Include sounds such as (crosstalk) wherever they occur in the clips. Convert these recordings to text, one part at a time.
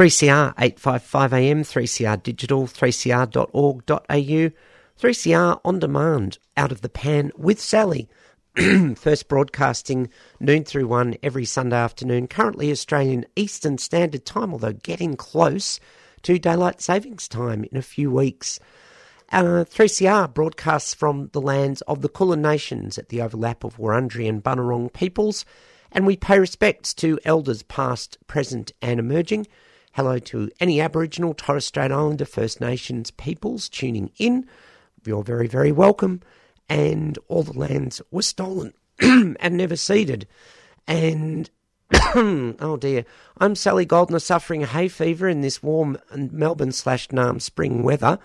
3CR 855 AM, 3CR digital, 3cr.org.au, 3CR on demand, out of the pan with Sally. (clears throat) First broadcasting noon through one every Sunday afternoon, currently Australian Eastern Standard Time, although getting close to daylight savings time in a few weeks. Uh, 3CR broadcasts from the lands of the Kulin Nations at the overlap of Wurundjeri and Bunurong peoples, and we pay respects to elders past, present, and emerging. Hello to any Aboriginal, Torres Strait Islander, First Nations peoples tuning in. You're very, very welcome. And all the lands were stolen (clears throat) and never ceded. And (clears throat) oh dear. I'm Sally Goldner suffering hay fever in this warm Melbourne slash Naarm spring weather.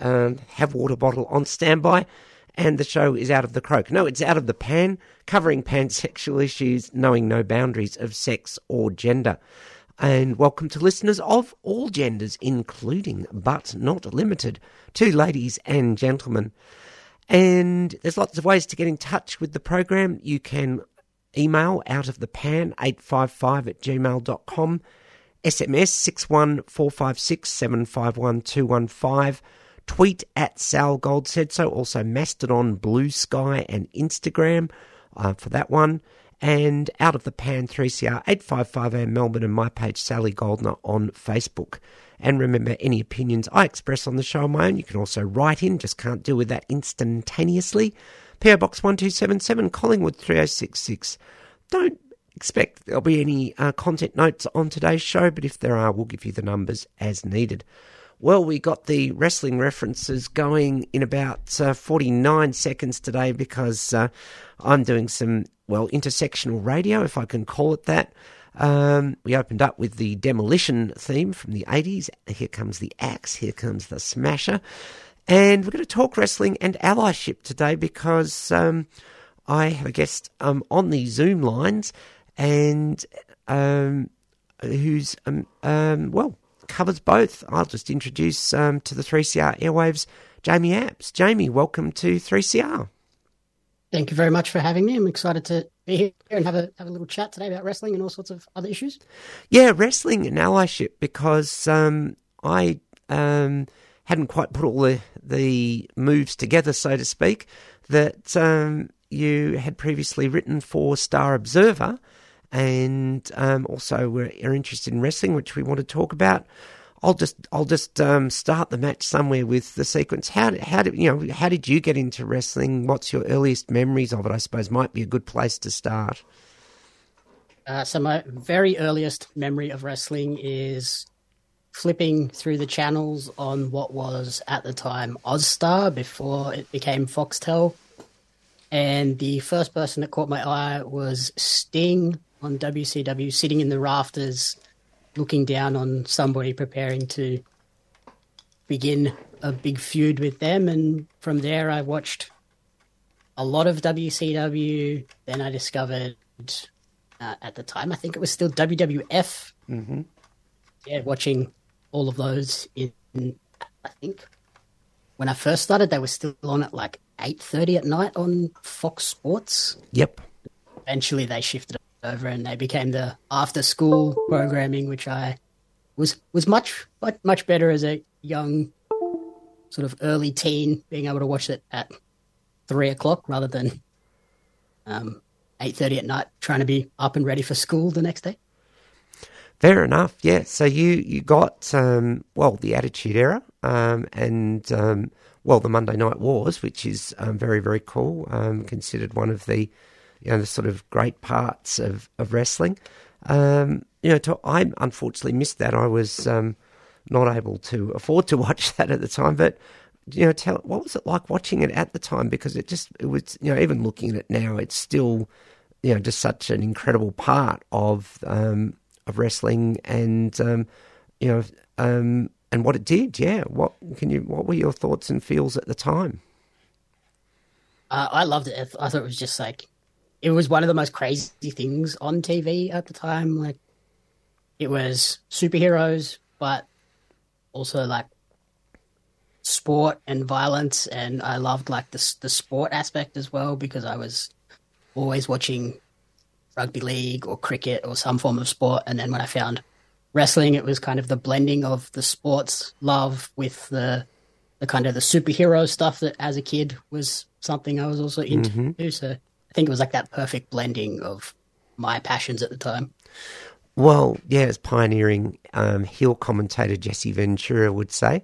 Um, have water bottle on standby. And the show is out of the croak. No, it's out of the pan, covering pansexual issues, knowing no boundaries of sex or gender. And welcome to listeners of all genders, including but not limited to ladies and gentlemen. And there's lots of ways to get in touch with the program. You can email out of the pan 855 at gmail.com, SMS 61456 751 215, tweet at Sal Gold said so, also Mastodon, Blue Sky, and Instagram uh, for that one. And out of the pan 3CR 855 Melbourne and my page Sally Goldner on Facebook. And remember, any opinions I express on the show are my own. You can also write in, just can't deal with that instantaneously. PO Box 1277, Collingwood 3066. Don't expect there'll be any uh, content notes on today's show, but if there are, we'll give you the numbers as needed. Well, we got the wrestling references going in about uh, 49 seconds today because uh, I'm doing some, well, intersectional radio, if I can call it that. Um, we opened up with the demolition theme from the 80s. Here comes the axe, here comes the smasher. And we're going to talk wrestling and allyship today because um, I have a guest um, on the Zoom lines and um, who's, um, um, well, covers both. I'll just introduce to the 3CR airwaves Jamie Apps. Jamie, welcome to 3CR. Thank you very much for having me. I'm excited to be here and have a have a little chat today about wrestling and all sorts of other issues. Yeah, wrestling and allyship because um, I um, hadn't quite put all the, the moves together, so to speak, that um, you had previously written for Star Observer and um, also were are interested in wrestling, which we want to talk about. I'll just I'll just um, start the match somewhere with the sequence. How did, how did you know how did you get into wrestling? What's your earliest memories of it? I suppose might be a good place to start. Uh, so my very earliest memory of wrestling is flipping through the channels on what was at the time Austar before it became Foxtel, and the first person that caught my eye was Sting on WCW, sitting in the rafters, looking down on somebody preparing to begin a big feud with them. And from there, I watched a lot of WCW. Then I discovered, uh, at the time, I think it was still WWF. Mm-hmm. Yeah, watching all of those in, I think, when I first started, they were still on at like 8.30 at night on Fox Sports. Yep. Eventually, they shifted over and they became the after school programming, which I was was much much much better as a young sort of early teen, being able to watch it at three o'clock rather than um, eight thirty at night, trying to be up and ready for school the next day. Fair enough. Yeah. So you you got um, well the Attitude Era um, and um, well the Monday Night Wars, which is um, very very cool. Um, considered one of the you know the sort of great parts of of wrestling. Um, you know, to, I unfortunately missed that. I was um, not able to afford to (laughs) watch that at the time, but you know, tell what was it like watching it at the time? Because it just it was you know even looking at it now, it's still you know just such an incredible part of um, of wrestling and um, you know um, and what it did. Yeah, what can you? What were your thoughts and feels at the time? Uh, I loved it. I, I thought it was just like it was one of the most crazy things on TV at the time. Like it was superheroes, but also like sport and violence, and I loved like the the sport aspect as well because I was always watching rugby league or cricket or some form of sport, and then when I found wrestling, it was kind of the blending of the sports love with the the kind of the superhero stuff that as a kid was something I was also into. Mm-hmm. So I think it was like that perfect blending of my passions at the time. Well, yeah, as pioneering um, heel commentator Jesse Ventura would say,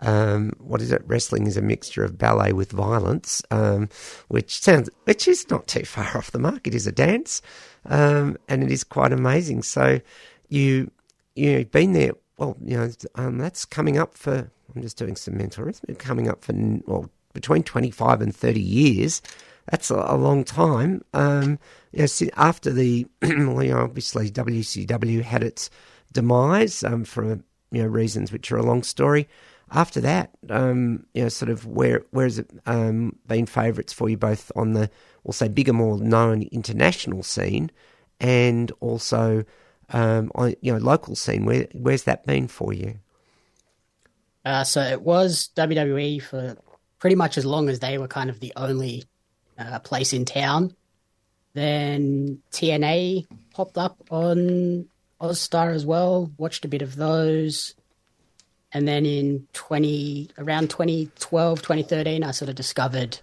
um, what is it? Wrestling is a mixture of ballet with violence, um, which sounds, which is not too far off the mark. It is a dance, um, and it is quite amazing. So, you you've been there. Well, you know, um, that's coming up for. I'm just doing some mental arithmetic. Coming up for well between 25 and 30 years that's a, a long time. Um, you know, after the, (clears throat) you know, obviously WCW had its demise um, for you know reasons which are a long story. After that, um, you know, sort of where where has it um, been favourites for you both on the, we'll say, bigger, more known international scene, and also um, on you know local scene? Where where's that been for you? Uh, so it was WWE for pretty much as long as they were kind of the only uh, place in town. Then TNA popped up on Austar as well. Watched a bit of those. And then in 20, around 2012, 2013, I sort of discovered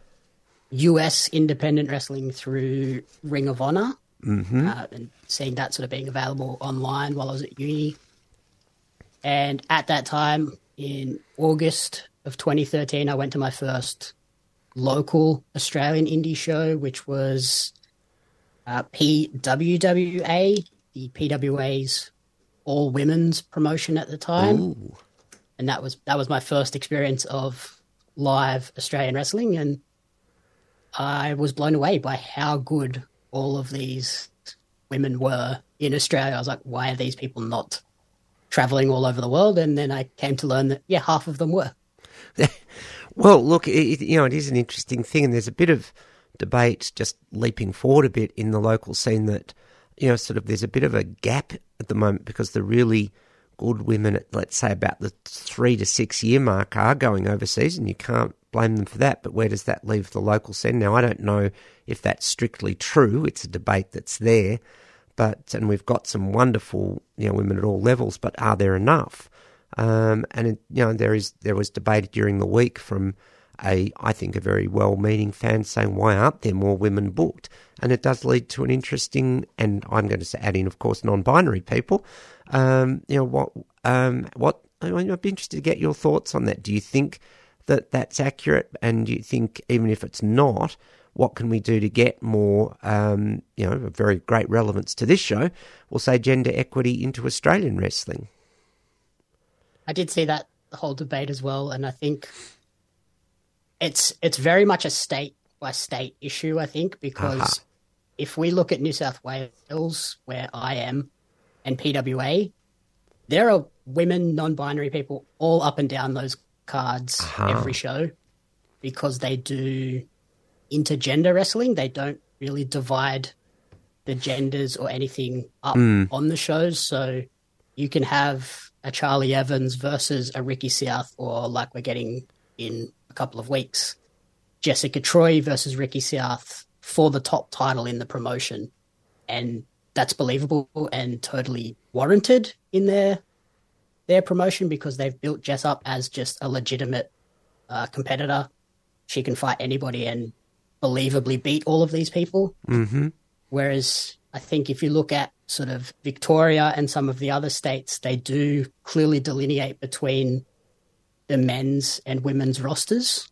US independent wrestling through Ring of Honor. Mm-hmm. Uh, and seeing that sort of being available online while I was at uni. And at that time, in August of 2013, I went to my first local Australian indie show, which was uh, PWWA, the PWA's all women's promotion at the time, and that was that was my first experience of live Australian wrestling, and I was blown away by how good all of these women were in Australia. I was like, why are these people not traveling all over the world? And then I came to learn that yeah, half of them were. (laughs) Well, look, it, you know, it is an interesting thing, and there's a bit of debate just leaping forward a bit in the local scene that, you know, sort of there's a bit of a gap at the moment because the really good women at, let's say, about the three to six year mark are going overseas, and you can't blame them for that. But where does that leave the local scene? Now, I don't know if that's strictly true. It's a debate that's there, but and we've got some wonderful, you know, women at all levels. But are there enough? Um, and it, you know, there is there was debate during the week from a I think a very well-meaning fan saying why aren't there more women booked? And it does lead to an interesting, and I'm going to add in, of course, non-binary people. Um, you know what? Um, what? I'd be interested to get your thoughts on that. Do you think that that's accurate? And do you think even if it's not, what can we do to get more, um, you know, a very great relevance to this show? We'll say gender equity into Australian wrestling. I did see that whole debate as well, and I think it's it's very much a state by state issue. I think because Aha. if we look at New South Wales, where I am, and PWA, there are women, non-binary people all up and down those cards Aha. every show because they do intergender wrestling. They don't really divide the genders or anything up hmm. on the shows. So you can have a Charlie Evans versus a Ricky South, or like we're getting in a couple of weeks, Jessica Troy versus Ricky South for the top title in the promotion. And that's believable and totally warranted in their their promotion because they've built Jess up as just a legitimate uh, competitor. She can fight anybody and believably beat all of these people. Mm-hmm. Whereas I think if you look at sort of Victoria and some of the other states, they do clearly delineate between the men's and women's rosters.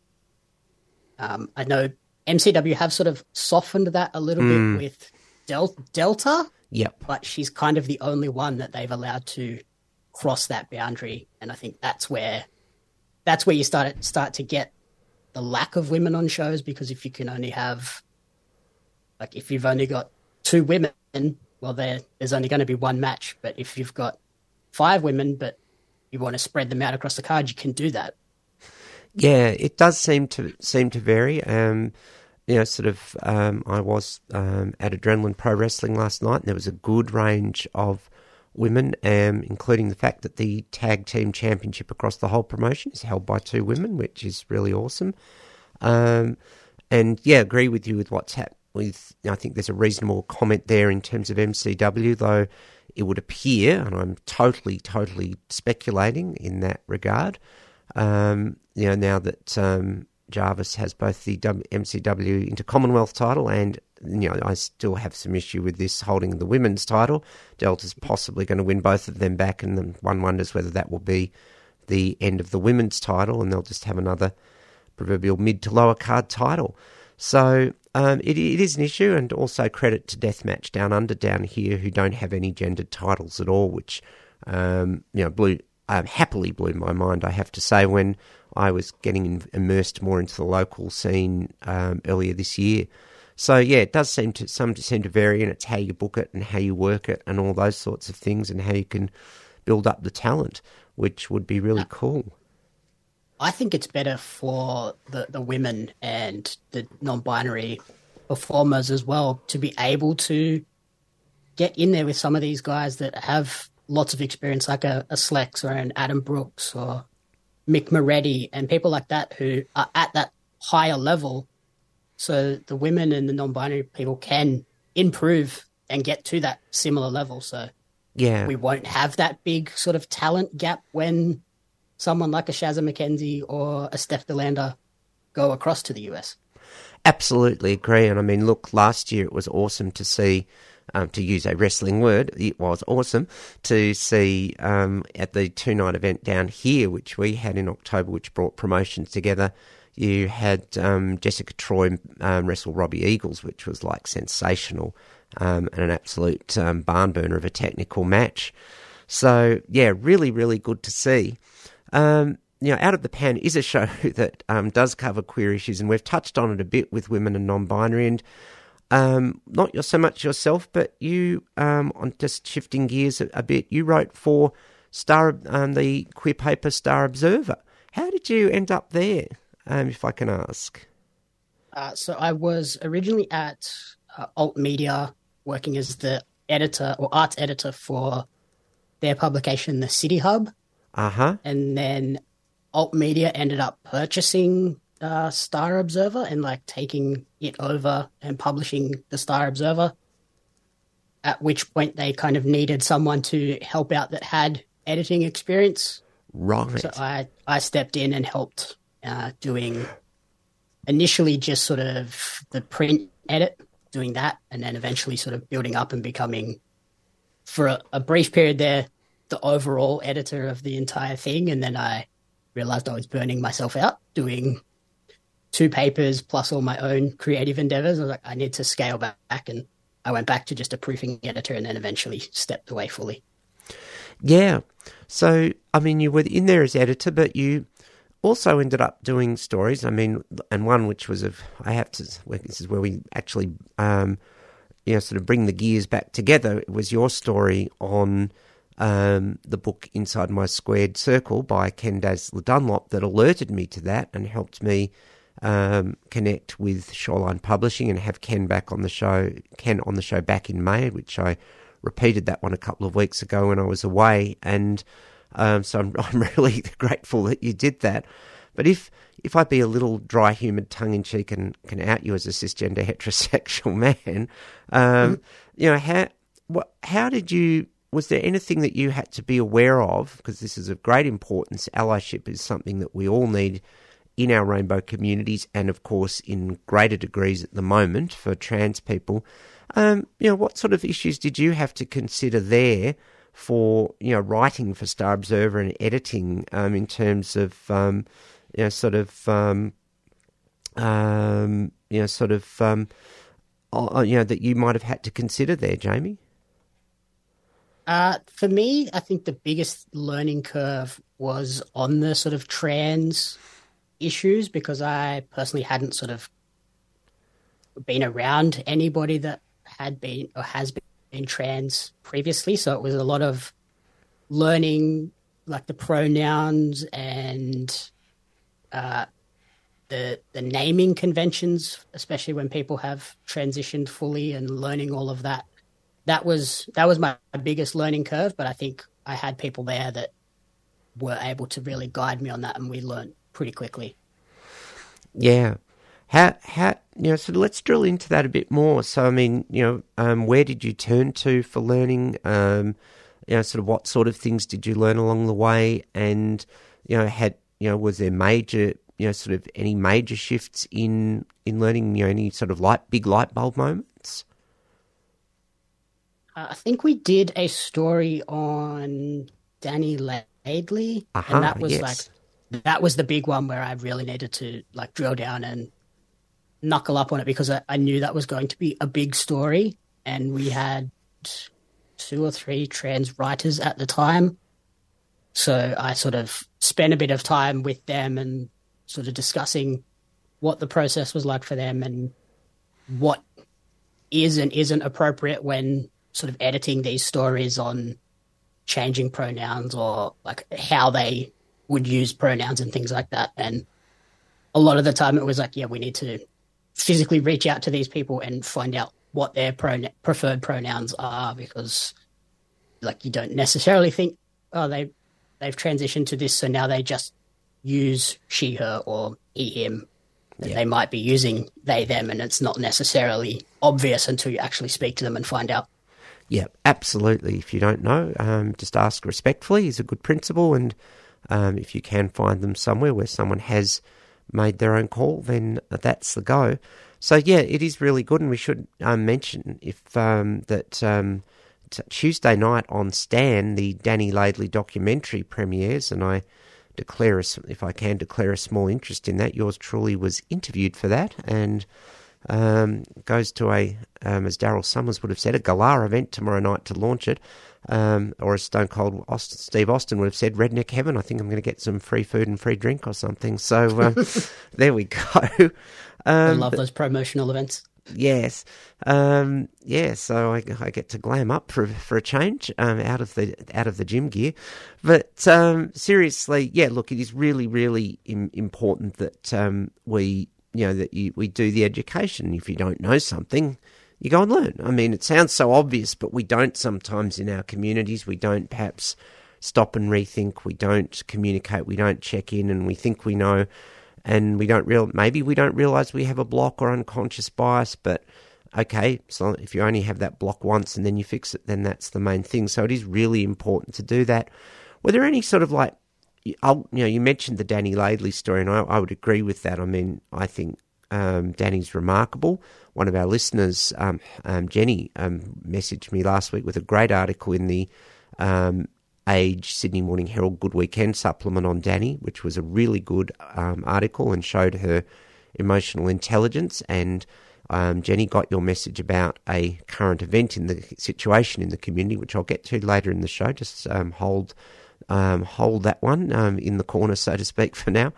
Um, I know MCW have sort of softened that a little bit with Del- Delta, Yep. but she's kind of the only one that they've allowed to cross that boundary, and I think that's where that's where you start start to get the lack of women on shows because if you can only have like if you've only got two women, well there there's only going to be one match, but if you've got five women but you want to spread them out across the card, you can do that. Yeah, it does seem to seem to vary. Um, you know, sort of. Um, I was um, at Adrenaline Pro Wrestling last night, and there was a good range of women, um, including the fact that the tag team championship across the whole promotion is held by two women, which is really awesome. Um, and yeah, agree with you with what's happened. With I think there's a reasonable comment there in terms of MCW, though it would appear, and I'm totally, totally speculating in that regard. Um, you know, now that um, Jarvis has both the MCW Inter Commonwealth title and you know, I still have some issue with this holding the women's title. Delta's possibly going to win both of them back, and then one wonders whether that will be the end of the women's title, and they'll just have another proverbial mid to lower card title. So um, it, it is an issue, and also credit to Deathmatch Down Under down here, who don't have any gendered titles at all, which um, you know blew um, happily blew my mind. I have to say when I was getting in, immersed more into the local scene um, earlier this year. So yeah, it does seem to some seem to vary, and it's how you book it and how you work it and all those sorts of things, and how you can build up the talent, which would be really cool. I think it's better for the, the women and the non binary performers as well to be able to get in there with some of these guys that have lots of experience, like a, a Slex or an Adam Brooks or Mick Moretti and people like that who are at that higher level. So the women and the non binary people can improve and get to that similar level. So Yeah, we won't have that big sort of talent gap when someone like a Shazza McKenzie or a Steph De Lander go across to the US. Absolutely agree. And I mean, look, last year it was awesome to see, um, to use a wrestling word, it was awesome to see um, at the two night event down here, which we had in October, which brought promotions together. You had um, Jessica Troy um, wrestle Robbie Eagles, which was like sensational um, and an absolute um, barn burner of a technical match. So, yeah, really, really good to see. Um, you know, Out of the Pan is a show (laughs) that um, does cover queer issues, and we've touched on it a bit with women and non-binary, and um, not so much yourself, but you, um, on just shifting gears a, a bit, you wrote for Star, um, the queer paper Star Observer. How did you end up there, um, if I can ask? Uh, so I was originally at uh, Alt Media working as the editor or arts editor for their publication, The City Hub. Uh huh. and then alt media ended up purchasing uh, star observer and like taking it over and publishing the star observer at which point they kind of needed someone to help out that had editing experience Right. so i i stepped in and helped uh, doing initially just sort of the print edit doing that and then eventually sort of building up and becoming for a, a brief period there the overall editor of the entire thing and then i realized i was burning myself out doing two papers plus all my own creative endeavors i was like i need to scale back and i went back to just a proofing editor and then eventually stepped away fully Yeah. So, I mean, you were in there as editor, but you also ended up doing stories. I mean, and one which was of, I have to, this is where we actually, um, you know, sort of bring the gears back together. It was your story on um, the book Inside My Squared Circle by Ken Dazzler Dunlop that alerted me to that and helped me um, connect with Shoreline Publishing and have Ken back on the show, Ken on the show back in May, which I repeated that one a couple of weeks ago when I was away, and um, so I'm, (laughs) I'm really grateful that you did that. But if if I be a little dry, humid, tongue in cheek, and can out you as a cisgender (laughs) heterosexual man, um, you know how what how did you? Was there anything that you had to be aware of? Because this is of great importance. Allyship is something that we all need in our rainbow communities, and of course in greater degrees at the moment for trans people. Um, you know, what sort of issues did you have to consider there for you know writing for Star Observer and editing um, in terms of um, you know sort of um, um, you know sort of um, uh, you know that you might have had to consider there, Jamie? Uh, for me, I think the biggest learning curve was on the sort of trans issues because I personally hadn't sort of been around anybody that had been or has been trans previously. So it was a lot of learning like the pronouns and uh, the the naming conventions, especially when people have transitioned fully and learning all of that that was that was my biggest learning curve but i think i had people there that were able to really guide me on that and we learned pretty quickly Yeah. How how you know? So let's drill into that a bit more. So I mean, you know, um, where did you turn to for learning? Um, you know, sort of what sort of things did you learn along the way? And you know, had you know, was there major you know, sort of any major shifts in in learning? You know, any sort of light big light bulb moments? Uh, i think we did a story on dani laidley Aha, and that was yes. like that was the big one where i really needed to like drill down and knuckle up on it because I, I knew that was going to be a big story and we had two or three trans writers at the time So I sort of spent a bit of time with them and sort of discussing what the process was like for them and what is and isn't appropriate when sort of editing these stories on changing pronouns or like how they would use pronouns and things like that. And a lot of the time it was like, yeah, we need to physically reach out to these people and find out what their pron- preferred pronouns are because like you don't necessarily think, oh, they, they've transitioned to this. So now they just use she, her or he, him. That They might be using they, them, and it's not necessarily obvious until you actually speak to them and find out. Yeah, absolutely. If you don't know, um, just ask respectfully is a good principle. And um, if you can find them somewhere where someone has made their own call, then that's the go. So yeah, it is really good, and we should um, mention if um, that um, t- Tuesday night on Stan, the Dani Laidley documentary premieres, and I declare, a if I can declare a small interest in that. Yours truly was interviewed for that, and um, goes to a, um, as Daryl Somers would have said, a gala event tomorrow night to launch it. Um, or as Stone Cold Austin, Steve Austin would have said, Redneck Heaven. I think I'm going to get some free food and free drink or something. So um, (laughs) there we go. I Um, love those promotional events. yes, um, yeah. So I, I get to glam up for for a change um, out of the out of the gym gear. But um, seriously, yeah. Look, it is really, really Im- important that um, we you know that you, we do the education. If you don't know something, you go and learn. I mean, it sounds so obvious, but we don't sometimes in our communities. We don't perhaps stop and rethink. We don't communicate. We don't check in, and we think we know, and we don't real. Maybe we don't realize we have a block or unconscious bias, but. Okay, so if you only have that block once and then you fix it, then that's the main thing. So it is really important to do that. Were there any sort of like you know, you mentioned the Dani Laidley story, and I, I would agree with that. I mean, I think um, Dani's remarkable. One of our listeners, um, um, Jenny, um, messaged me last week with a great article in the um, Age Sydney Morning Herald Good Weekend supplement on Dani, which was a really good um, article and showed her emotional intelligence. And Jenny got your message about a current event in the situation in the community, which I'll get to later in the show. Just hold um, hold that one um, in the corner, so to speak, (laughs) for now.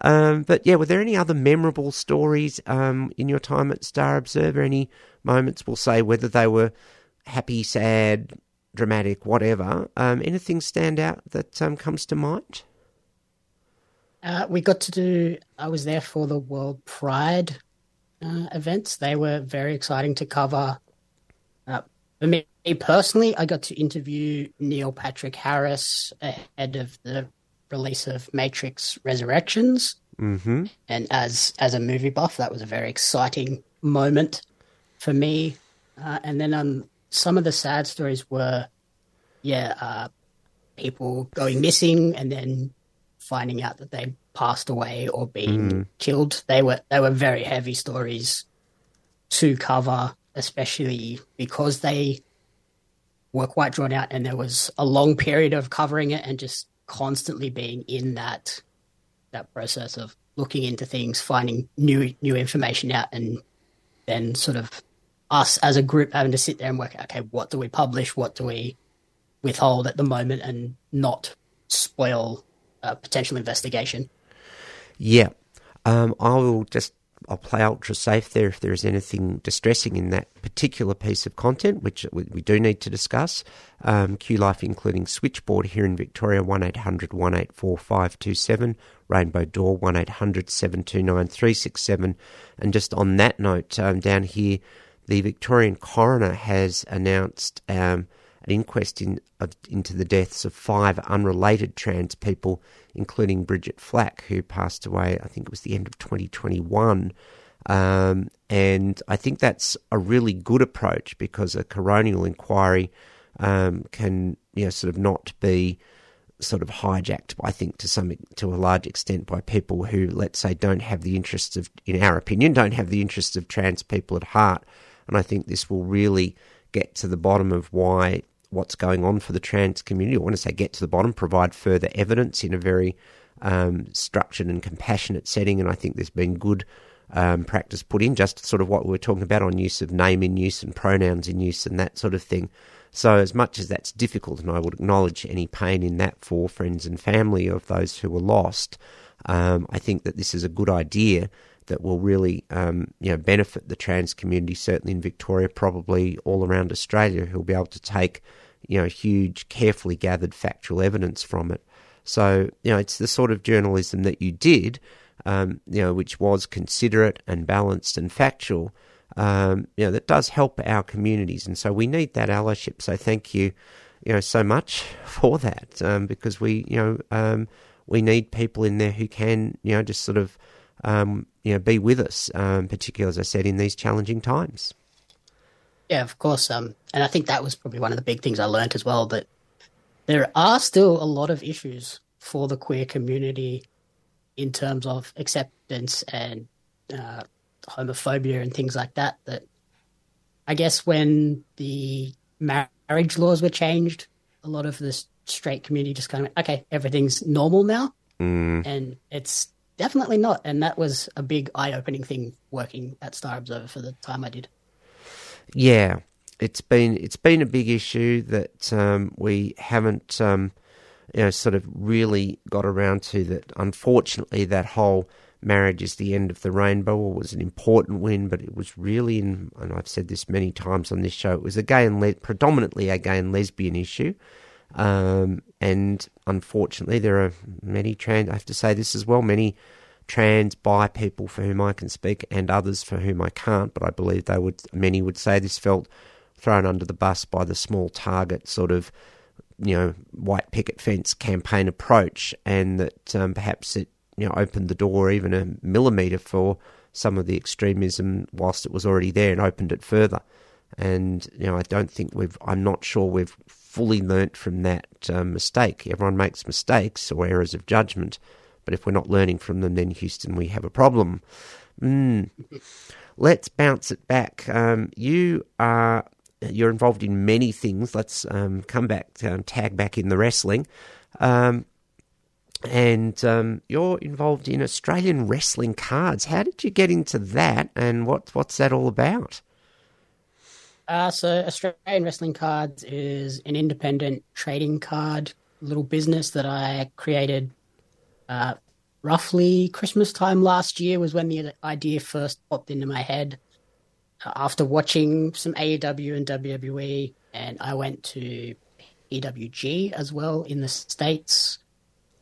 Um, but yeah, were there any other memorable stories um, in your time at Star Observer? Any moments, we'll say, whether they were happy, sad, dramatic, whatever? Um, anything stand out that um, comes to mind? Uh, we got to do. I was there for the World Pride uh, events. They were very exciting to cover. For me personally, I got to interview Neil Patrick Harris ahead of the release of Matrix Resurrections, Mm-hmm. and as as a movie buff, that was a very exciting moment for me. Uh, and then um, some of the sad stories were, yeah, uh, people going missing and then finding out that they passed away or been killed. They were they were very heavy stories to cover, especially because they were quite drawn out and there was a long period of covering it and just constantly being in that that process of looking into things, finding new new information out and then sort of us as a group having to sit there and work out, okay, what do we publish, what do we withhold at the moment and not spoil a potential investigation. Yeah. Um, I will just I'll play ultra safe there if there is anything distressing in that particular piece of content, which we, do need to discuss. Um, Q Life, including Switchboard here in Victoria, 1800 184 527, Rainbow Door, 1800 729 367. And just on that note, um, down here, the Victorian coroner has announced um, an inquest in, into the deaths of five unrelated trans people, including Bridget Flack, who passed away, I think it was the end of 2021. Um, and I think that's a really good approach because a coronial inquiry um, can, you know, sort of not be sort of hijacked, I think, to some to a large extent by people who, let's say, don't have the interests of, in our opinion, don't have the interests of trans people at heart. And I think this will really get to the bottom of why what's going on for the trans community. I want to say get to the bottom, provide further evidence in a very um, structured and compassionate setting. And I think there's been good um, practice put in, just sort of what we were talking about on use of name in use and pronouns in use and that sort of thing. So, as much as that's difficult, and I would acknowledge any pain in that for friends and family of those who were lost, um, I think that this is a good idea that will really um, you know benefit the trans community, certainly in Victoria, probably all around Australia, who'll be able to take you know huge, carefully gathered factual evidence from it. So you know it's the sort of journalism that you did, um, you know, which was considerate and balanced and factual. Um, you know that does help our communities, and so we need that allyship. So thank you, you know, so much (laughs) for that um, because we you know um, we need people in there who can you know just sort of um, you know, be with us, um, particularly as I said in these challenging times. Yeah, of course. Um, and I think that was probably one of the big things I learned as well. That there are still a lot of issues for the queer community in terms of acceptance and uh, homophobia and things like that. That I guess when the marriage laws were changed, a lot of the straight community just kind of went, okay, everything's normal now, Mm. and it's definitely not. And that was a big eye-opening thing working at Star Observer for the time I did. Yeah, it's been it's been a big issue that um, we haven't um, you know sort of really got around to. That unfortunately, that whole marriage is the end of the rainbow was an important win, but it was really, in, and I've said this many times on this show, it was a gay and le- predominantly a gay and lesbian issue. Um, and unfortunately, there are many trans. I have to say this as well. Many trans bi people for whom I can speak, and others for whom I can't. But I believe they would. Many would say this felt thrown under the bus by the small target sort of, you know, white picket fence campaign approach, and that um, perhaps it you know opened the door even a millimeter for some of the extremism whilst it was already there, and opened it further. And you know, I don't think we've. I'm not sure we've fully learnt from that um, mistake. Everyone makes mistakes or errors of judgment, but if we're not learning from them, then Houston, we have a problem. Mm. Let's bounce it back. Um, you are you're involved in many things. Let's um, come back, um, tag back in the wrestling, um, and um, you're involved in Australian wrestling cards. How did you get into that, and what what's that all about? Uh, so Australian Wrestling Cards is an independent trading card little business that I created uh, roughly Christmas time last year was when the idea first popped into my head. Uh, after watching some AEW and WWE, and I went to PWG as well in the States.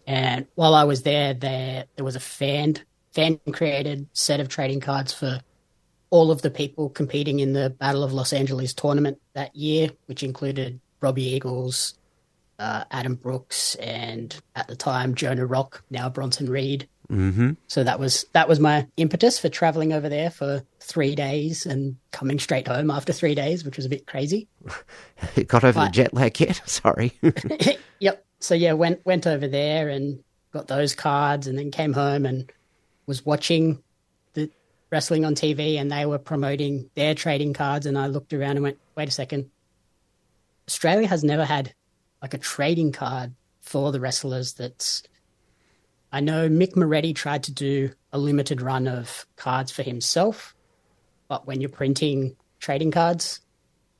And while I was there, there there was a fan fan created set of trading cards for all of the people competing in the Battle of Los Angeles tournament that year, which included Robbie Eagles, uh, Adam Brooks, and at the time Jonah Rock, now Bronson Reed. Mm-hmm. So that was that was my impetus for traveling over there for three days and coming straight home after three days, which was a bit crazy. (laughs) Got over the jet lag yet? (laughs) Sorry. (laughs) yep. So yeah, went went over there and got those cards, and then came home and was watching the wrestling on TV, and they were promoting their trading cards, and I looked around and went, "Wait a second, Australia has never had like a trading card for the wrestlers." That's I know Mick Moretti tried to do a limited run of cards for himself, but when you're printing trading cards,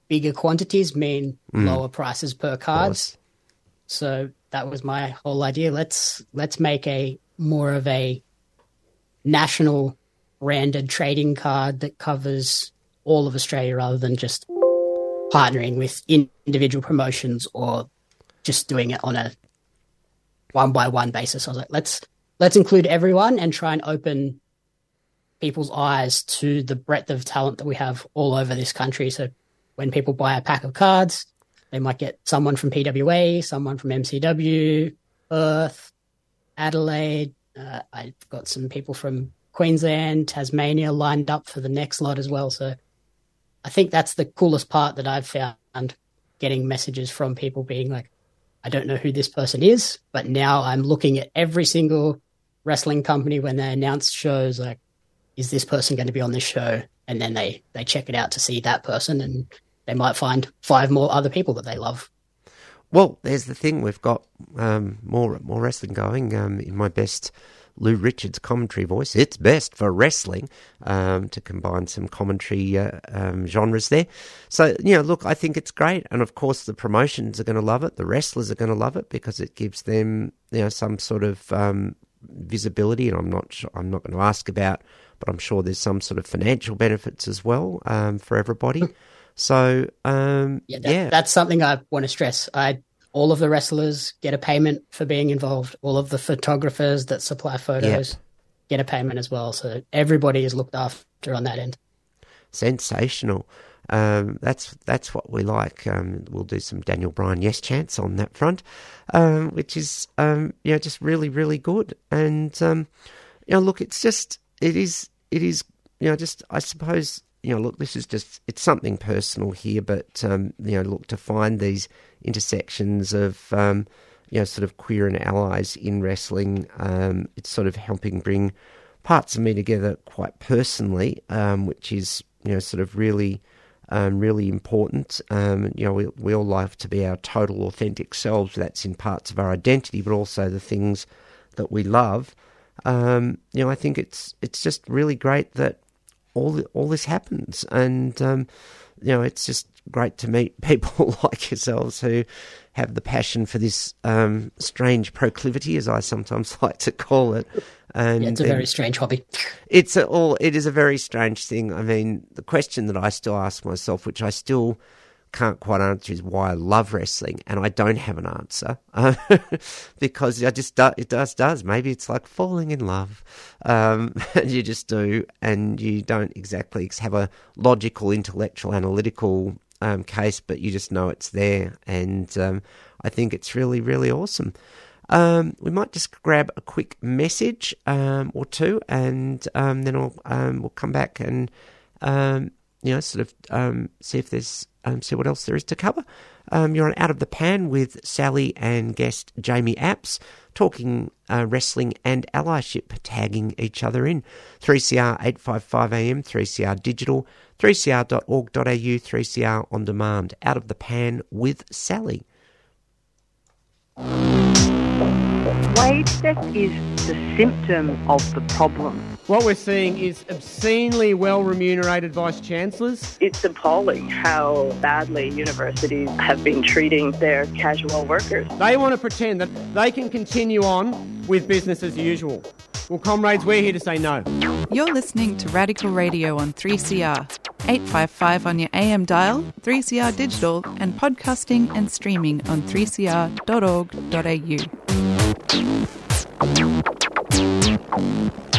bigger quantities mean mm. lower prices per cards. So that was my whole idea. Let's let's make a more of a national branded trading card that covers all of Australia rather than just partnering with in- individual promotions or just doing it on a one by one basis. I was like, let's let's include everyone and try and open people's eyes to the breadth of talent that we have all over this country. So when people buy a pack of cards, they might get someone from PWA, someone from MCW, Perth, Adelaide. Uh, I've got some people from Queensland, Tasmania lined up for the next lot as well. So I think that's the coolest part that I've found getting messages from people being like, I don't know who this person is, but now I'm looking at every single wrestling company when they announce shows like, is this person going to be on this show? And then they, they check it out to see that person and they might find five more other people that they love. Well, there's the thing. We've got um, more more wrestling going. Um, in my best Lou Richards commentary voice. It's best for wrestling um, to combine some commentary uh, um, genres there. So, you know, look, I think it's great. And of course, the promotions are going to love it. The wrestlers are going to love it because it gives them, you know, some sort of um, visibility. And I'm not sure, I'm not going to ask about, but I'm sure there's some sort of financial benefits as well um, for everybody. (laughs) So, um, Yeah, yeah, that's something I want to stress. I all of the wrestlers get a payment for being involved. All of the photographers that supply photos get a payment as well. So everybody is looked after on that end. sensational. Um, that's that's what we like. Um, we'll do some Daniel Bryan yes chants on that front, um, which is um, you know just really really good. And um, you know, look, it's just it is it is you know just I suppose you know look, this is just it's something personal here, but um, you know look to find these intersections of um, you know sort of queer and allies in wrestling. Um, it's sort of helping bring parts of me together quite personally, um, which is you know sort of really um, really important. Um, you know, we, we all like to be our total authentic selves. That's in parts of our identity, but also the things that we love. Um, you know, I think it's it's just really great that all all this happens, and um, you know, it's just great to meet (laughs) people like yourselves who have the passion for this um, strange proclivity, as I sometimes (laughs) like to call it. And Yeah, it's a very strange hobby. it's a, all. It is a very strange thing. I mean, the question that I still ask myself, which I still can't quite answer, is why I love wrestling, and I don't have an answer (laughs) because I just do, it does does. Maybe it's like falling in love, um, (laughs) and you just do, and you don't exactly have a logical, intellectual, analytical um, case, but you just know it's there, and um, I think it's really, really awesome. Um, we might just grab a quick message um, or two, and um, then we'll, um, we'll come back and you know sort of see if there's um, see what else there is to cover. Um, you're on Out of the Pan with Sally and guest Jamie Apps talking uh, wrestling and allyship, tagging each other in. 3CR 855 AM, 3CR digital, 3cr.org.au, 3CR on demand. Out of the Pan with Sally. Wage theft is the symptom of the problem. What we're seeing is obscenely well remunerated vice chancellors. It's appalling how badly universities have been treating their casual workers. They want to pretend that they can continue on with business as usual. Well, comrades, we're here to say no. You're listening to Radical Radio on 3CR. 855 on your AM dial, 3CR digital, and podcasting and streaming on 3cr.org.au.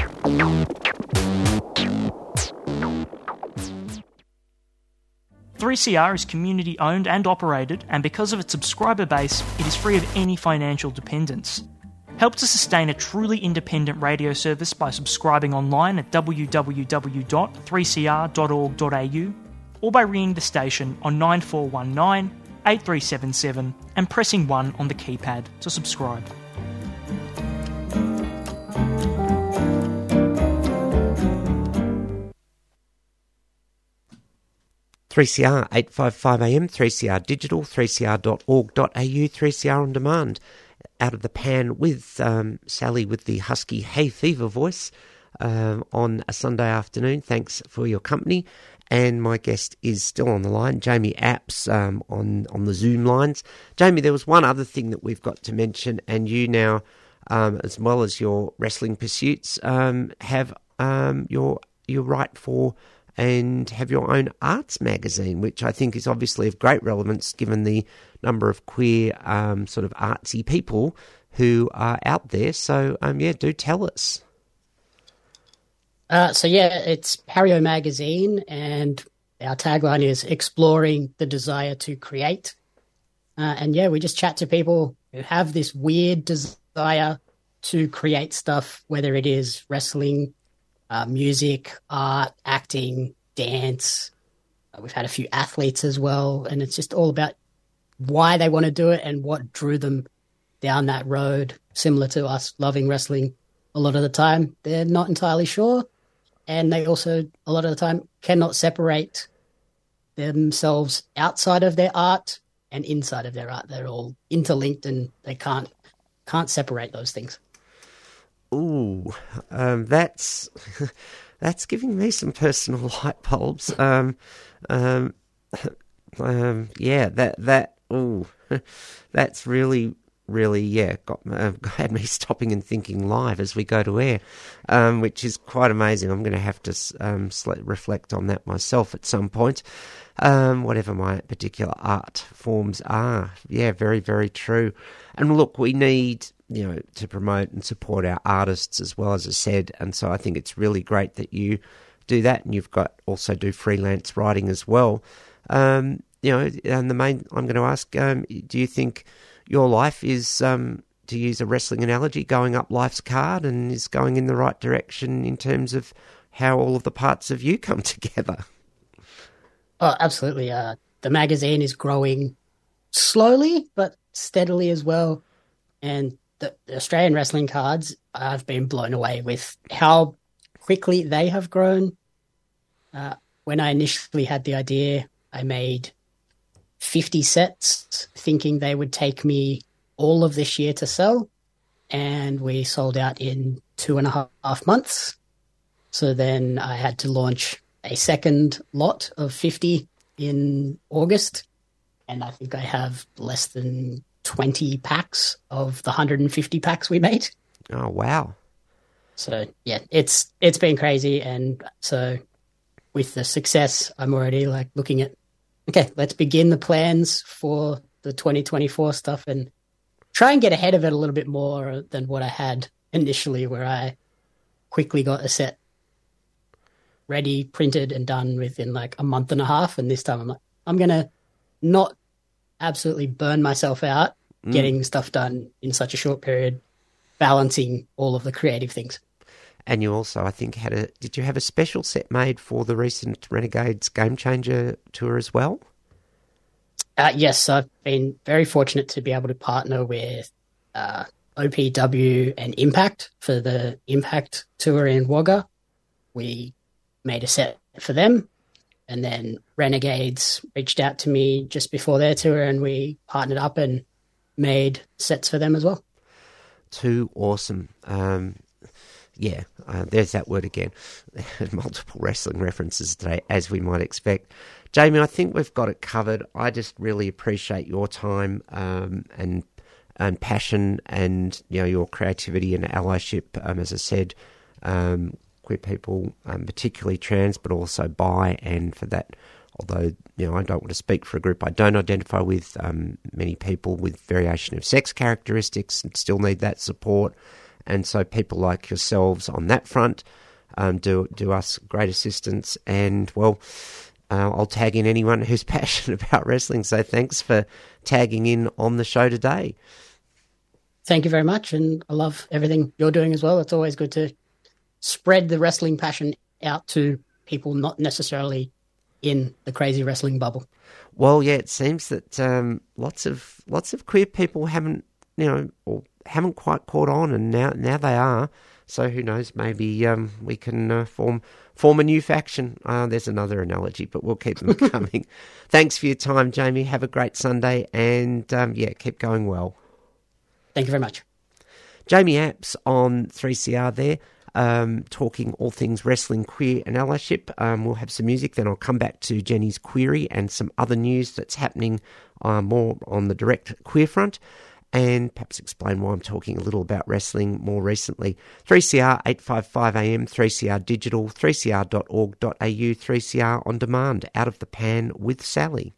3CR is community owned and operated, and because of its subscriber base, it is free of any financial dependence. Help to sustain a truly independent radio service by subscribing online at www.3cr.org.au or by ringing the station on 9419 8377 and pressing 1 on the keypad to subscribe. 3CR 855 AM, 3CR digital, 3cr.org.au, 3CR on demand. Out of the pan with um, Sally with the husky hay fever voice um, on a Sunday afternoon. Thanks for your company. And my guest is still on the line, Jamie Apps um, on, on the Zoom lines. Jamie, there was one other thing that we've got to mention, and you now, um, as well as your wrestling pursuits, um, have um, your your right for and have your own arts magazine, which I think is obviously of great relevance given the number of queer um, sort of artsy people who are out there. So, um, yeah, do tell us. Uh, so yeah, it's Pario Magazine, and our tagline is exploring the desire to create. Uh, and yeah, we just chat to people who have this weird desire to create stuff, whether it is wrestling, uh, music, art, acting, dance. Uh, we've had a few athletes as well, and it's just all about why they want to do it and what drew them down that road. Similar to us loving wrestling, a lot of the time they're not entirely sure, and they also a lot of the time cannot separate themselves outside of their art and inside of their art. They're all interlinked, and they can't can't separate those things. Ooh, um, that's (laughs) that's giving me some personal (laughs) light bulbs. Um, um, (laughs) um, yeah, that that ooh, that's really really yeah got uh, had me stopping and thinking live as we go to air, um, which is quite amazing. I'm going to have to um, reflect on that myself at some point, um, whatever my particular art forms are. Yeah, very very true. And look, we need you know to promote and support our artists as well as I said, and so I think it's really great that you do that, and you've got also do freelance writing as well. Um, you know, and the main I'm going to ask, um, do you think your life is, um, to use a wrestling analogy, going up life's card and is going in the right direction in terms of how all of the parts of you come (laughs) together? Oh, absolutely. Uh, the magazine is growing slowly but steadily as well. And the, the Australian wrestling cards, I've been blown away with how quickly they have grown. Uh, when I initially had the idea, I made 50 sets thinking they would take me all of this year to sell. And we sold out in two and a half months. So then I had to launch a second lot of 50 in August. And I think I have less than 20 packs of the 150 packs we made. Oh wow! So yeah, it's it's been crazy, and so with the success, I'm already like looking at okay, let's begin the plans for the 2024 stuff and try and get ahead of it a little bit more than what I had initially, where I quickly got a set ready, printed, and done within like a month and a half. And this time I'm like, I'm gonna not absolutely burn myself out Mm. getting stuff done in such a short period, balancing all of the creative things. And you also, I think, had a. Did you have a special set made for the recent Renegades Game Changer tour as well? Uh, yes, I've been very fortunate to be able to partner with uh, OPW and Impact for the Impact tour in Wagga. We made a set for them, and then Renegades reached out to me just before their tour, and we partnered up and made sets for them as well. Too awesome. Um, yeah, uh, there's that word again. (laughs) Multiple wrestling references today, as we might expect. Jamie, I think we've got it covered. I just really appreciate your time um, and and passion, and you know your creativity and allyship. Um, as I said, um, queer people, um, particularly trans, but also bi, and for that. Although you know, I don't want to speak for a group I don't identify with. Um, many people with variation of sex characteristics still need that support. And so people like yourselves on that front um, do do us great assistance. And well, uh, I'll tag in anyone who's (laughs) passionate about wrestling. So thanks for tagging in on the show today. Thank you very much, and I love everything you're doing as well. It's always good to spread the wrestling passion out to people not necessarily in the crazy wrestling bubble. Well, yeah, it seems that um, lots of lots of queer people haven't you know or haven't quite caught on, and now now they are. So who knows? Maybe um, we can uh, form form a new faction. Uh, there's another analogy, but we'll keep them (laughs) coming. Thanks for your time, Jamie. Have a great Sunday, and um, yeah, keep going well. Thank you very much. Jamie Apps on 3CR there, um, talking all things wrestling, queer, and allyship. Um, we'll have some music, then I'll come back to Jenny's query and some other news that's happening uh, more on the direct queer front, and perhaps explain why I'm talking a little about wrestling more recently. 3CR 855 AM, 3CR digital, 3cr.org.au, 3CR on demand, out of the pan with Sally.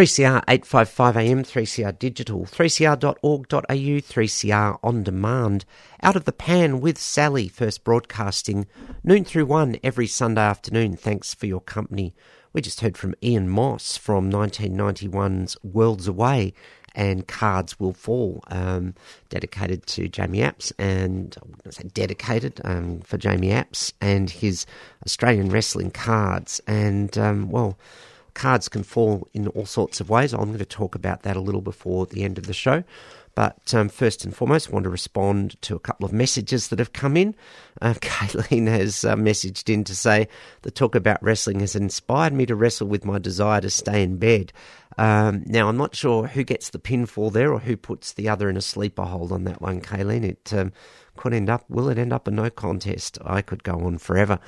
3CR 855am, 3CR digital, 3cr.org.au, 3CR on demand. Out of the pan with Sally, first broadcasting, noon through one every Sunday afternoon. Thanks for your company. We just heard from Ian Moss from 1991's Worlds Away and Cards Will Fall, um, dedicated to Jamie Apps and oh, I say dedicated um, for Jamie Apps and his Australian wrestling cards. And um, well, cards can fall in all sorts of ways. I'm going to talk about that a little before the end of the show. But um, first and foremost, I want to respond to a couple of messages that have come in. Uh, (laughs) Kayleen has uh, messaged in to say the talk about wrestling has inspired me to wrestle with my desire to stay in bed. Um, now, I'm not sure who gets the pinfall there or who puts the other in a sleeper hold on that one, Kayleen. It um, could end up, will it end up a no contest? I could go on forever.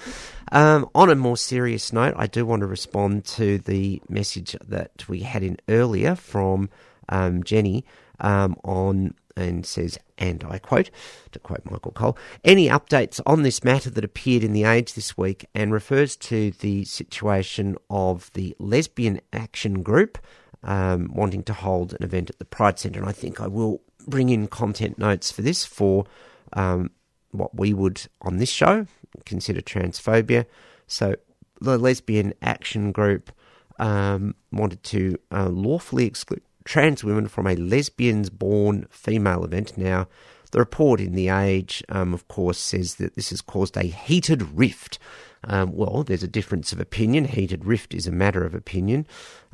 Um, on a more serious note, I do want to respond to the message that we had in earlier from um, Jenny um, on and says, and I quote, to quote Michael Cole, any updates on this matter that appeared in The Age this week and refers to the situation of the Lesbian Action Group um, wanting to hold an event at the Pride Centre. And I think I will bring in content notes for this for um, what we would on this show consider transphobia. So the Lesbian Action Group um, wanted to uh, lawfully exclude trans women from a lesbians born female event. Now, the report in The Age, um, of course, says that this has caused a heated rift. Um, well, there's a difference of opinion. Heated rift is a matter of opinion.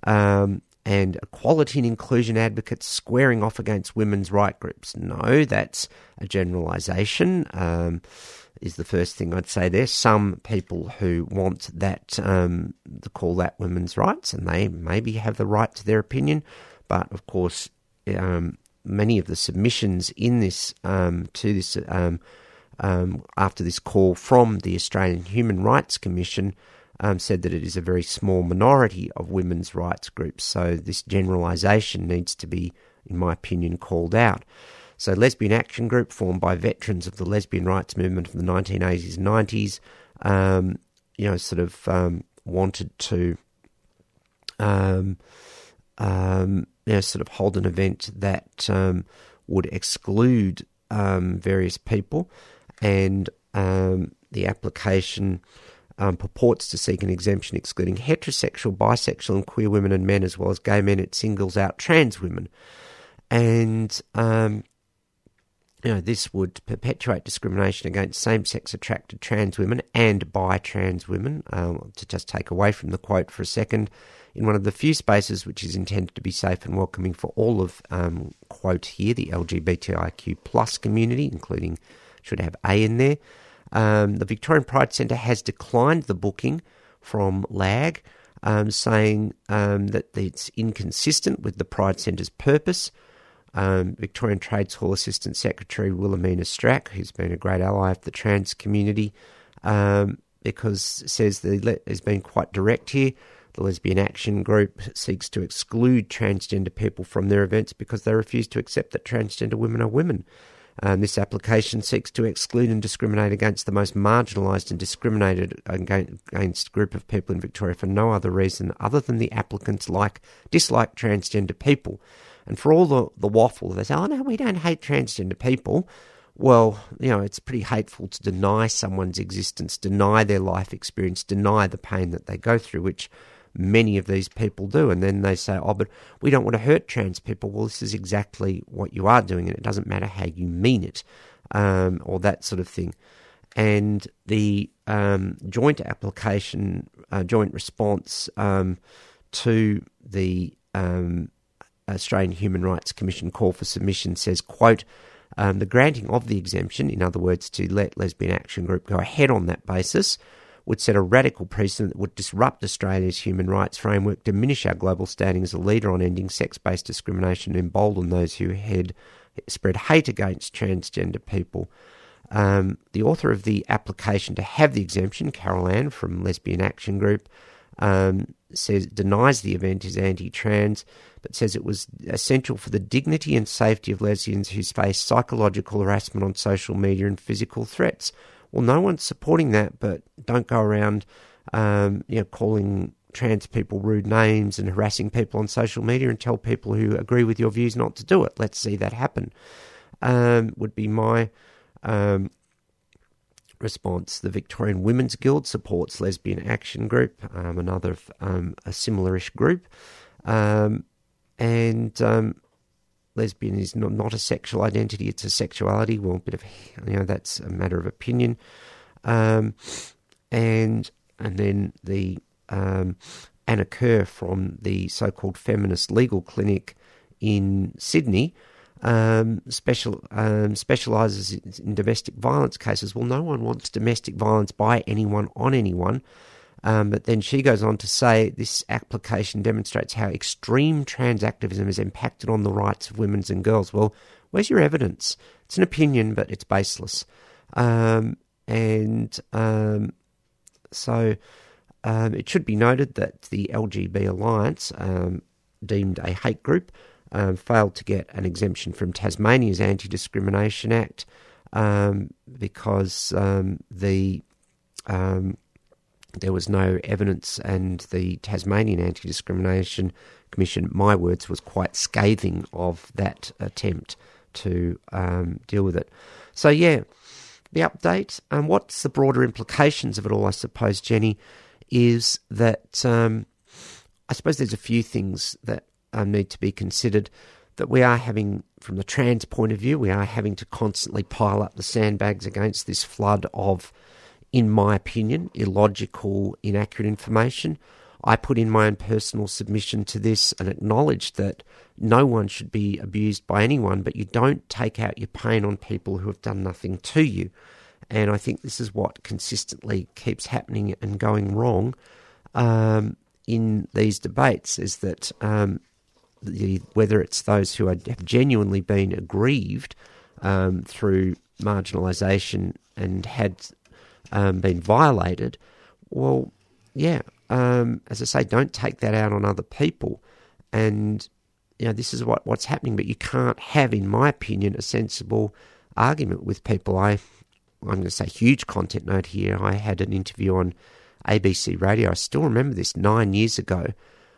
Um, and equality and inclusion advocates squaring off against women's right groups. No, that's a generalisation. Um, is the first thing I'd say there. Some people who want that um, to call that women's rights, and they maybe have the right to their opinion, but of course, um, many of the submissions in this um, to this um, um, after this call from the Australian Human Rights Commission um, said that it is a very small minority of women's rights groups. So this generalisation needs to be, in my opinion, called out. So, Lesbian Action Group, formed by veterans of the lesbian rights movement of the 1980s and 90s, um, you know, sort of um, wanted to, um, um, you know, sort of hold an event that um, would exclude um, various people, and the application um, purports to seek an exemption excluding heterosexual, bisexual, and queer women and men, as well as gay men. It singles out trans women, and um, you know, this would perpetuate discrimination against same sex attracted trans women and bi trans women. Um, to just take away from the quote for a second, in one of the few spaces which is intended to be safe and welcoming for all of, um, quote here, the LGBTIQ plus community, including, should have A in there. Um, the Victorian Pride Centre has declined the booking from LAG, um, saying um, that it's inconsistent with the Pride Centre's purpose. Um, Victorian Trades Hall Assistant Secretary Wilhelmina Stracke, who's been a great ally of the trans community, um, because says the has been quite direct here. The Lesbian Action Group seeks to exclude transgender people from their events because they refuse to accept that transgender women are women. Um, this application seeks to exclude and discriminate against the most marginalised and discriminated against group of people in Victoria for no other reason other than the applicants like dislike transgender people. And for all the, the waffle, they say, oh no, we don't hate transgender people. Well, you know, it's pretty hateful to deny someone's existence, deny their life experience, deny the pain that they go through, which many of these people do. And then they say, oh, but we don't want to hurt trans people. Well, this is exactly what you are doing, and it doesn't matter how you mean it, um, or that sort of thing. And the um, joint application, uh, joint response um, to the um, Australian Human Rights Commission call for submission says, quote, um, the granting of the exemption, in other words, to let Lesbian Action Group go ahead on that basis, would set a radical precedent that would disrupt Australia's human rights framework, diminish our global standing as a leader on ending sex based discrimination, and embolden those who had spread hate against transgender people. Um, the author of the application to have the exemption, Carol Ann from Lesbian Action Group, um, says denies the event is anti-trans, but says it was essential for the dignity and safety of lesbians who face psychological harassment on social media and physical threats. Well, no one's supporting that, but don't go around, um, you know, calling trans people rude names and harassing people on social media and tell people who agree with your views not to do it. Let's see that happen. Um, would be my um, response. The Victorian Women's Guild supports Lesbian Action Group, um, another um, a similarish group, um, and um, lesbian is not, not a sexual identity, it's a sexuality. Well, a bit of, you know, that's a matter of opinion. Um, and and then the um, Anna Kerr from the so-called feminist legal clinic in Sydney um, special um, specialises in domestic violence cases. Well, no one wants domestic violence by anyone on anyone. Um, but then she goes on to say this application demonstrates how extreme trans activism has impacted on the rights of women and girls. Well, where's your evidence? It's an opinion, but it's baseless. Um, and um, so um, it should be noted that the LGB Alliance, um, deemed a hate group, um, failed to get an exemption from Tasmania's Anti Discrimination Act because the there was no evidence, and the Tasmanian Anti Discrimination Commission, my words, was quite scathing of that attempt to um, deal with it. So, yeah, the update. And um, what's the broader implications of it all, I suppose, Jenny, is that um, I suppose there's a few things that um, need to be considered. That we are having, from the trans point of view, we are having to constantly pile up the sandbags against this flood of in my opinion, illogical, inaccurate information. I put in my own personal submission to this and acknowledged that no one should be abused by anyone, but you don't take out your pain on people who have done nothing to you. And I think this is what consistently keeps happening and going wrong um, in these debates is that um, the, whether it's those who have genuinely been aggrieved um, through marginalisation and had um, been violated, well, yeah, um, as I say, don't take that out on other people. And, you know, this is what, what's happening, but you can't have, in my opinion, a sensible argument with people. I, I'm going to say huge content note here. I had an interview on ABC Radio. I still remember this nine years ago,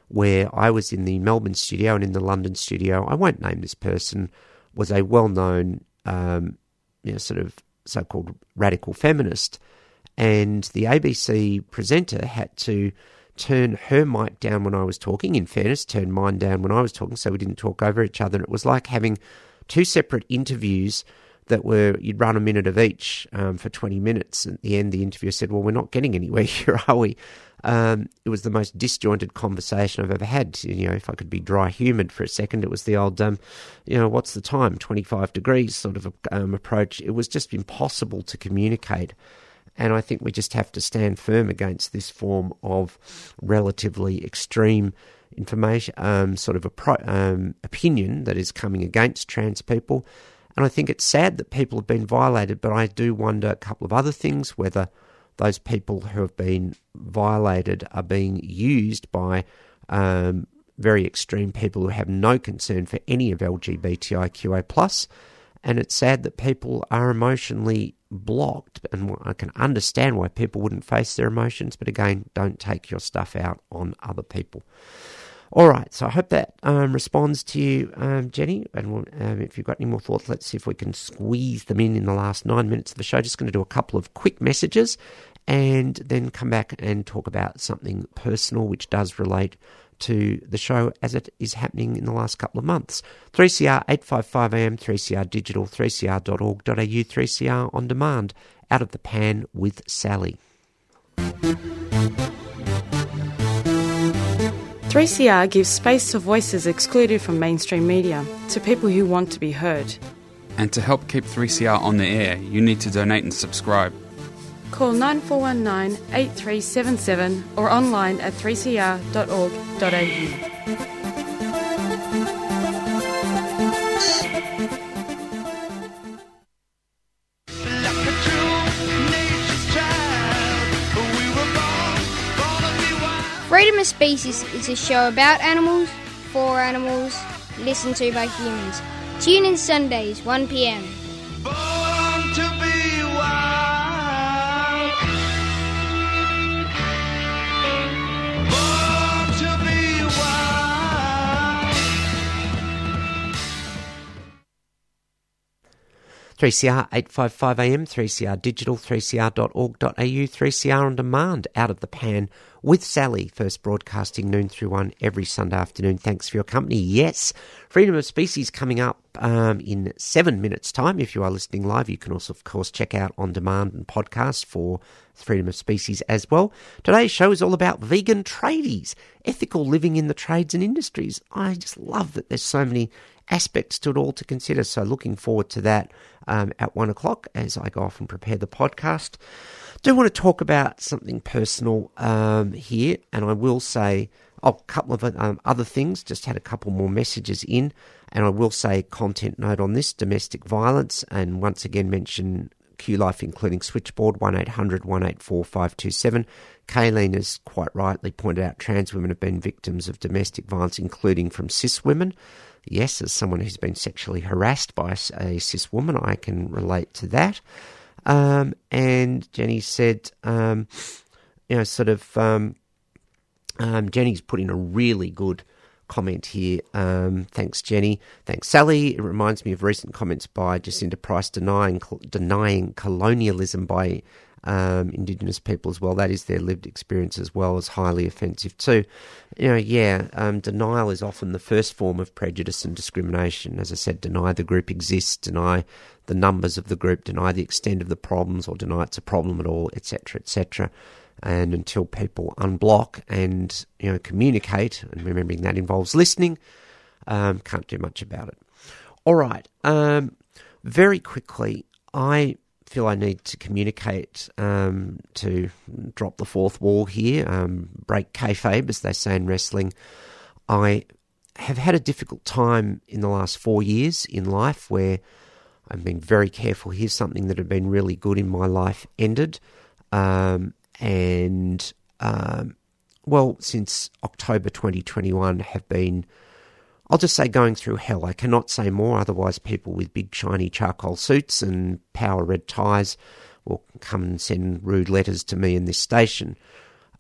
where I was in the Melbourne studio and in the London studio. I won't name this person. Was a well-known, um, you know, sort of so-called radical feminist and the ABC presenter had to turn her mic down when I was talking. In fairness, turn mine down when I was talking, so we didn't talk over each other. And it was like having two separate interviews that were you'd run a minute of each um, for 20 minutes. At the end, the interviewer said, "Well, we're not getting anywhere here, (laughs) are we?" Um, it was the most disjointed conversation I've ever had. You know, if I could be dry humoured for a second, it was the old, um, you know, what's the time? 25 degrees sort of um, approach. It was just impossible to communicate. And I think we just have to stand firm against this form of relatively extreme information, um, sort of a pro, um, opinion that is coming against trans people. And I think it's sad that people have been violated, but I do wonder a couple of other things whether those people who have been violated are being used by um, very extreme people who have no concern for any of LGBTIQA and it's sad that people are emotionally blocked and I can understand why people wouldn't face their emotions but again don't take your stuff out on other people all right, so I hope that um, responds to you, um, Jenny. And we'll, um, if you've got any more thoughts, let's see if we can squeeze them in in the last nine minutes of the show. Just going to do a couple of quick messages and then come back and talk about something personal which does relate to the show as it is happening in the last couple of months. 3CR 855am, 3CR digital, 3cr.org.au, 3CR on demand, out of the pan with Sally. 3CR gives space to voices excluded from mainstream media, to people who want to be heard. And to help keep 3CR on the air, you need to donate and subscribe. Call 9419 8377 or online at 3cr.org.au. Freedom of Species is a show about animals, for animals, listened to by humans. Tune in Sundays, 1pm. 3CR 855 AM, 3CR digital, 3cr.org.au, 3CR on demand, out of the pan with Sally, first broadcasting noon through one every Sunday afternoon. Thanks for your company. Yes, Freedom of Species coming up um, in seven minutes' time. If you are listening live, you can also, of course, check out on demand and podcast for Freedom of Species as well. Today's show is all about vegan tradies, ethical living in the trades and industries. I just love that there's so many aspects to it all to consider. So, looking forward to that um, at one o'clock as I go off and prepare the podcast do want to talk about something personal um, here, and I will say oh, a couple of um, other things. Just had a couple more messages in, and I will say content note on this domestic violence, and once again mention Q Life, including switchboard 1800 184 527. Kayleen has quite rightly pointed out trans women have been victims of domestic violence, including from cis women. Yes, as someone who's been sexually harassed by a cis woman, I can relate to that. Um, and Jenny said, um, you know, sort of, um, um, Jenny's put in a really good comment here. Um, thanks, Jenny. Thanks, Sally. It reminds me of recent comments by Jacinta Price denying denying colonialism by um, Indigenous people as well. That is their lived experience as well as highly offensive too. You know, yeah, um, denial is often the first form of prejudice and discrimination. As I said, deny the group exists, deny the numbers of the group, deny the extent of the problems, or deny it's a problem at all, etc., etc. And until people unblock and you know communicate, and remembering that involves listening, um, can't do much about it. All right, um, very quickly, I feel I need to communicate um, to drop the fourth wall here, um, break kayfabe, as they say in wrestling. I have had a difficult time in the last four years in life where I've been very careful. Here's something that had been really good in my life ended. Um, and, um, well, since October 2021 have been, I'll just say, going through hell. I cannot say more, otherwise, people with big, shiny charcoal suits and power red ties will come and send rude letters to me in this station.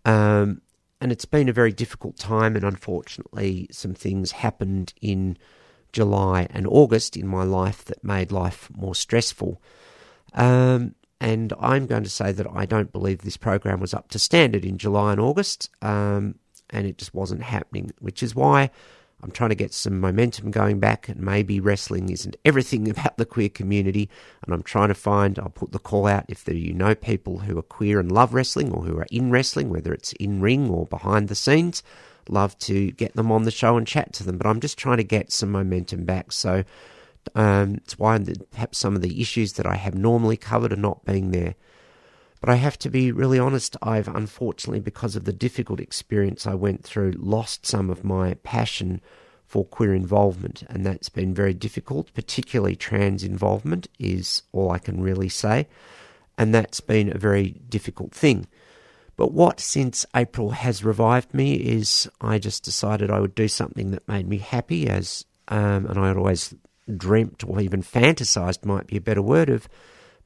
Um, and it's been a very difficult time, and unfortunately, some things happened in July and August in my life that made life more stressful. Um, and I'm going to say that I don't believe this program was up to standard in July and August, um, and it just wasn't happening, which is why I'm trying to get some momentum going back, and maybe wrestling isn't everything (laughs) about the queer community. And I'm trying to find, I'll put the call out if there you know people who are queer and love wrestling or who are in wrestling, whether it's in ring or behind the scenes. Love to get them on the show and chat to them, but I'm just trying to get some momentum back. So um, it's why perhaps some of the issues that I have normally covered are not being there. But I have to be really honest, I've unfortunately, because of the difficult experience I went through, lost some of my passion for queer involvement, and that's been very difficult, particularly trans involvement, is all I can really say. And that's been a very difficult thing. But what since April has revived me is I just decided I would do something that made me happy, as um, and I had always dreamt or even fantasized might be a better word of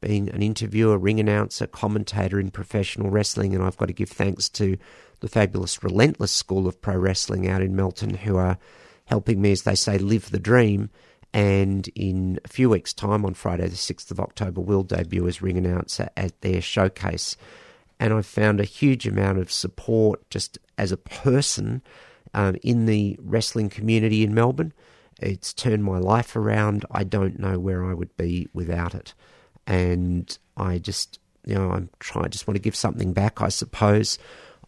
being an interviewer, ring announcer, commentator in professional wrestling, and I've got to give thanks to the fabulous Relentless School of Pro Wrestling out in Melton, who are helping me, as they say, live the dream. And in a few weeks' time, on Friday, the 6th of October, will debut as ring announcer at their showcase. And I've found a huge amount of support just as a person um, in the wrestling community in Melbourne. It's turned my life around. I don't know where I would be without it and I just you know I'm trying. Just want to give something back. I suppose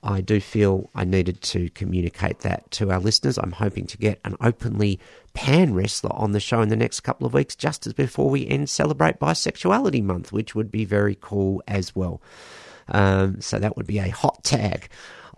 I do feel I needed to communicate that to our listeners. I'm hoping to get an openly pan wrestler on the show in the next couple of weeks, just as before we end Celebrate Bisexuality Month, which would be very cool as well. Um, so that would be a hot tag.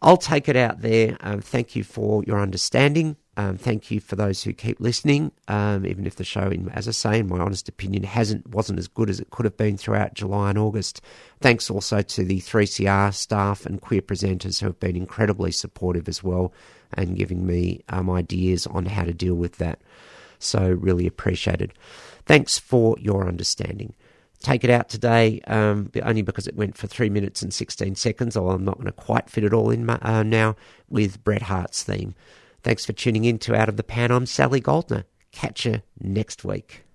I'll take it out there. Um, thank you for your understanding. Um, thank you for those who keep listening, um, even if the show, in, as I say, in my honest opinion, hasn't wasn't as good as it could have been throughout July and August. Thanks also to the 3CR staff and queer presenters who have been incredibly supportive as well and giving me um, ideas on how to deal with that. So really appreciated. Thanks for your understanding. Take it out today, um, only because it went for three minutes and 16 seconds, although I'm not going to quite fit it all in uh, now, with Bret Hart's theme. Thanks for tuning in to Out of the Pan. I'm Sally Goldner. Catch you next week.